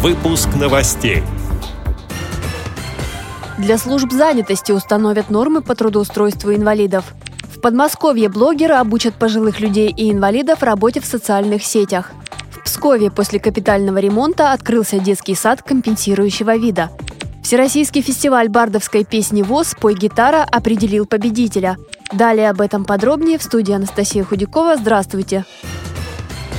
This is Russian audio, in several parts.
Выпуск новостей. Для служб занятости установят нормы по трудоустройству инвалидов. В Подмосковье блогеры обучат пожилых людей и инвалидов работе в социальных сетях. В Пскове после капитального ремонта открылся детский сад компенсирующего вида. Всероссийский фестиваль бардовской песни ВОЗ «Пой гитара» определил победителя. Далее об этом подробнее в студии Анастасия Худякова. Здравствуйте!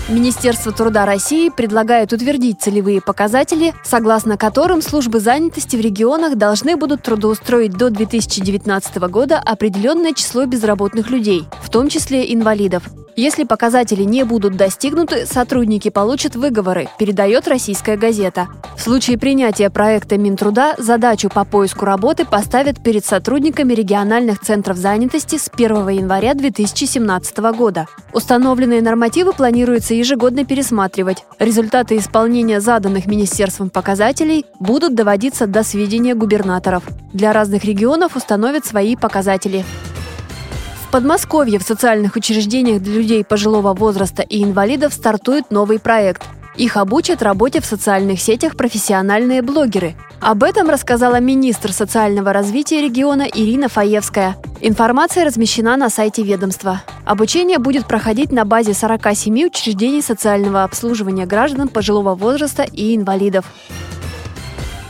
Министерство труда России предлагает утвердить целевые показатели, согласно которым службы занятости в регионах должны будут трудоустроить до 2019 года определенное число безработных людей, в том числе инвалидов. Если показатели не будут достигнуты, сотрудники получат выговоры, передает российская газета. В случае принятия проекта Минтруда задачу по поиску работы поставят перед сотрудниками региональных центров занятости с 1 января 2017 года. Установленные нормативы планируется ежегодно пересматривать. Результаты исполнения заданных министерством показателей будут доводиться до сведения губернаторов. Для разных регионов установят свои показатели. Подмосковье в социальных учреждениях для людей пожилого возраста и инвалидов стартует новый проект. Их обучат работе в социальных сетях профессиональные блогеры. Об этом рассказала министр социального развития региона Ирина Фаевская. Информация размещена на сайте ведомства. Обучение будет проходить на базе 47 учреждений социального обслуживания граждан пожилого возраста и инвалидов.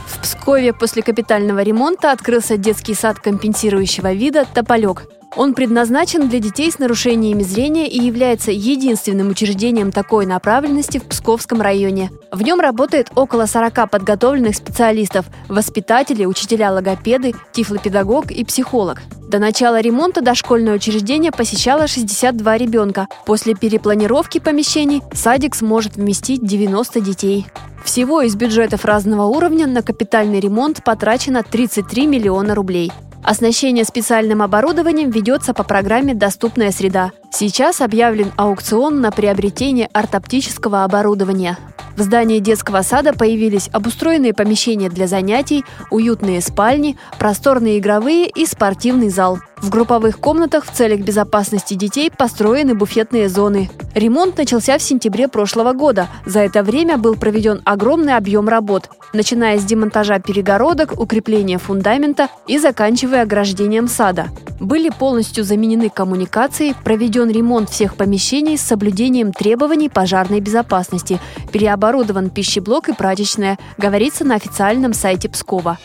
В Пскове после капитального ремонта открылся детский сад компенсирующего вида «Тополек». Он предназначен для детей с нарушениями зрения и является единственным учреждением такой направленности в Псковском районе. В нем работает около 40 подготовленных специалистов – воспитатели, учителя-логопеды, тифлопедагог и психолог. До начала ремонта дошкольное учреждение посещало 62 ребенка. После перепланировки помещений садик сможет вместить 90 детей. Всего из бюджетов разного уровня на капитальный ремонт потрачено 33 миллиона рублей. Оснащение специальным оборудованием ведется по программе «Доступная среда». Сейчас объявлен аукцион на приобретение ортоптического оборудования. В здании детского сада появились обустроенные помещения для занятий, уютные спальни, просторные игровые и спортивный зал. В групповых комнатах в целях безопасности детей построены буфетные зоны. Ремонт начался в сентябре прошлого года. За это время был проведен огромный объем работ, начиная с демонтажа перегородок, укрепления фундамента и заканчивая ограждением сада. Были полностью заменены коммуникации, проведен ремонт всех помещений с соблюдением требований пожарной безопасности, переоборудован пищеблок и прачечная, говорится на официальном сайте Пскова.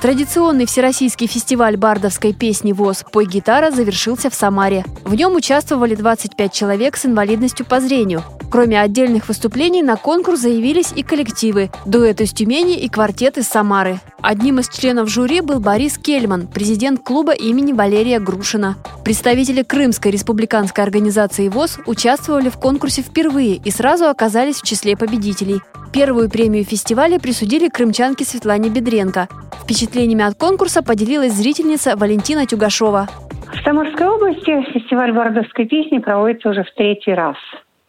Традиционный всероссийский фестиваль бардовской песни ВОЗ «Пой гитара» завершился в Самаре. В нем участвовали 25 человек с инвалидностью по зрению. Кроме отдельных выступлений, на конкурс заявились и коллективы – дуэт из Тюмени и квартет из Самары. Одним из членов жюри был Борис Кельман, президент клуба имени Валерия Грушина. Представители Крымской республиканской организации ВОЗ участвовали в конкурсе впервые и сразу оказались в числе победителей. Первую премию фестиваля присудили крымчанке Светлане Бедренко. Впечатлениями от конкурса поделилась зрительница Валентина Тюгашова. В Самарской области фестиваль бардовской песни проводится уже в третий раз.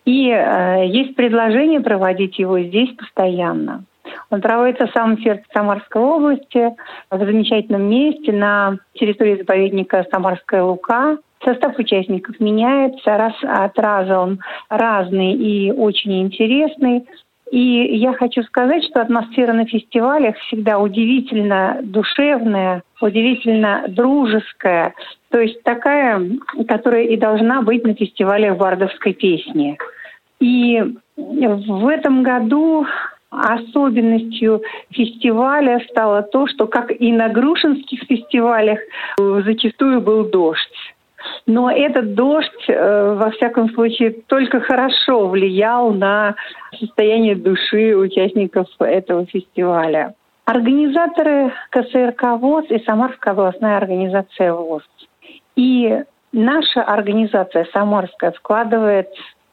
И э, есть предложение проводить его здесь постоянно. Он проводится в самом сердце Самарской области, в замечательном месте на территории заповедника Самарская Лука. Состав участников меняется, раз от раза он разный и очень интересный. И я хочу сказать, что атмосфера на фестивалях всегда удивительно душевная, удивительно дружеская, то есть такая, которая и должна быть на фестивалях бардовской песни. И в этом году особенностью фестиваля стало то, что, как и на грушинских фестивалях, зачастую был дождь. Но этот дождь, э, во всяком случае, только хорошо влиял на состояние души участников этого фестиваля. Организаторы КСРК ВОЗ и Самарская областная организация ВОЗ. И наша организация Самарская вкладывает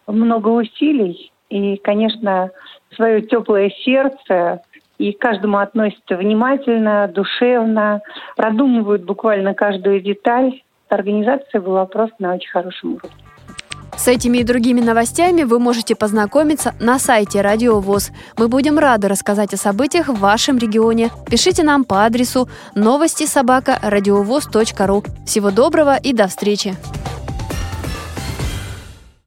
много усилий и, конечно, свое теплое сердце и каждому относятся внимательно, душевно, продумывают буквально каждую деталь организация была просто на очень хорошем уровне. С этими и другими новостями вы можете познакомиться на сайте Радио ВОЗ. Мы будем рады рассказать о событиях в вашем регионе. Пишите нам по адресу новости собака ру. Всего доброго и до встречи!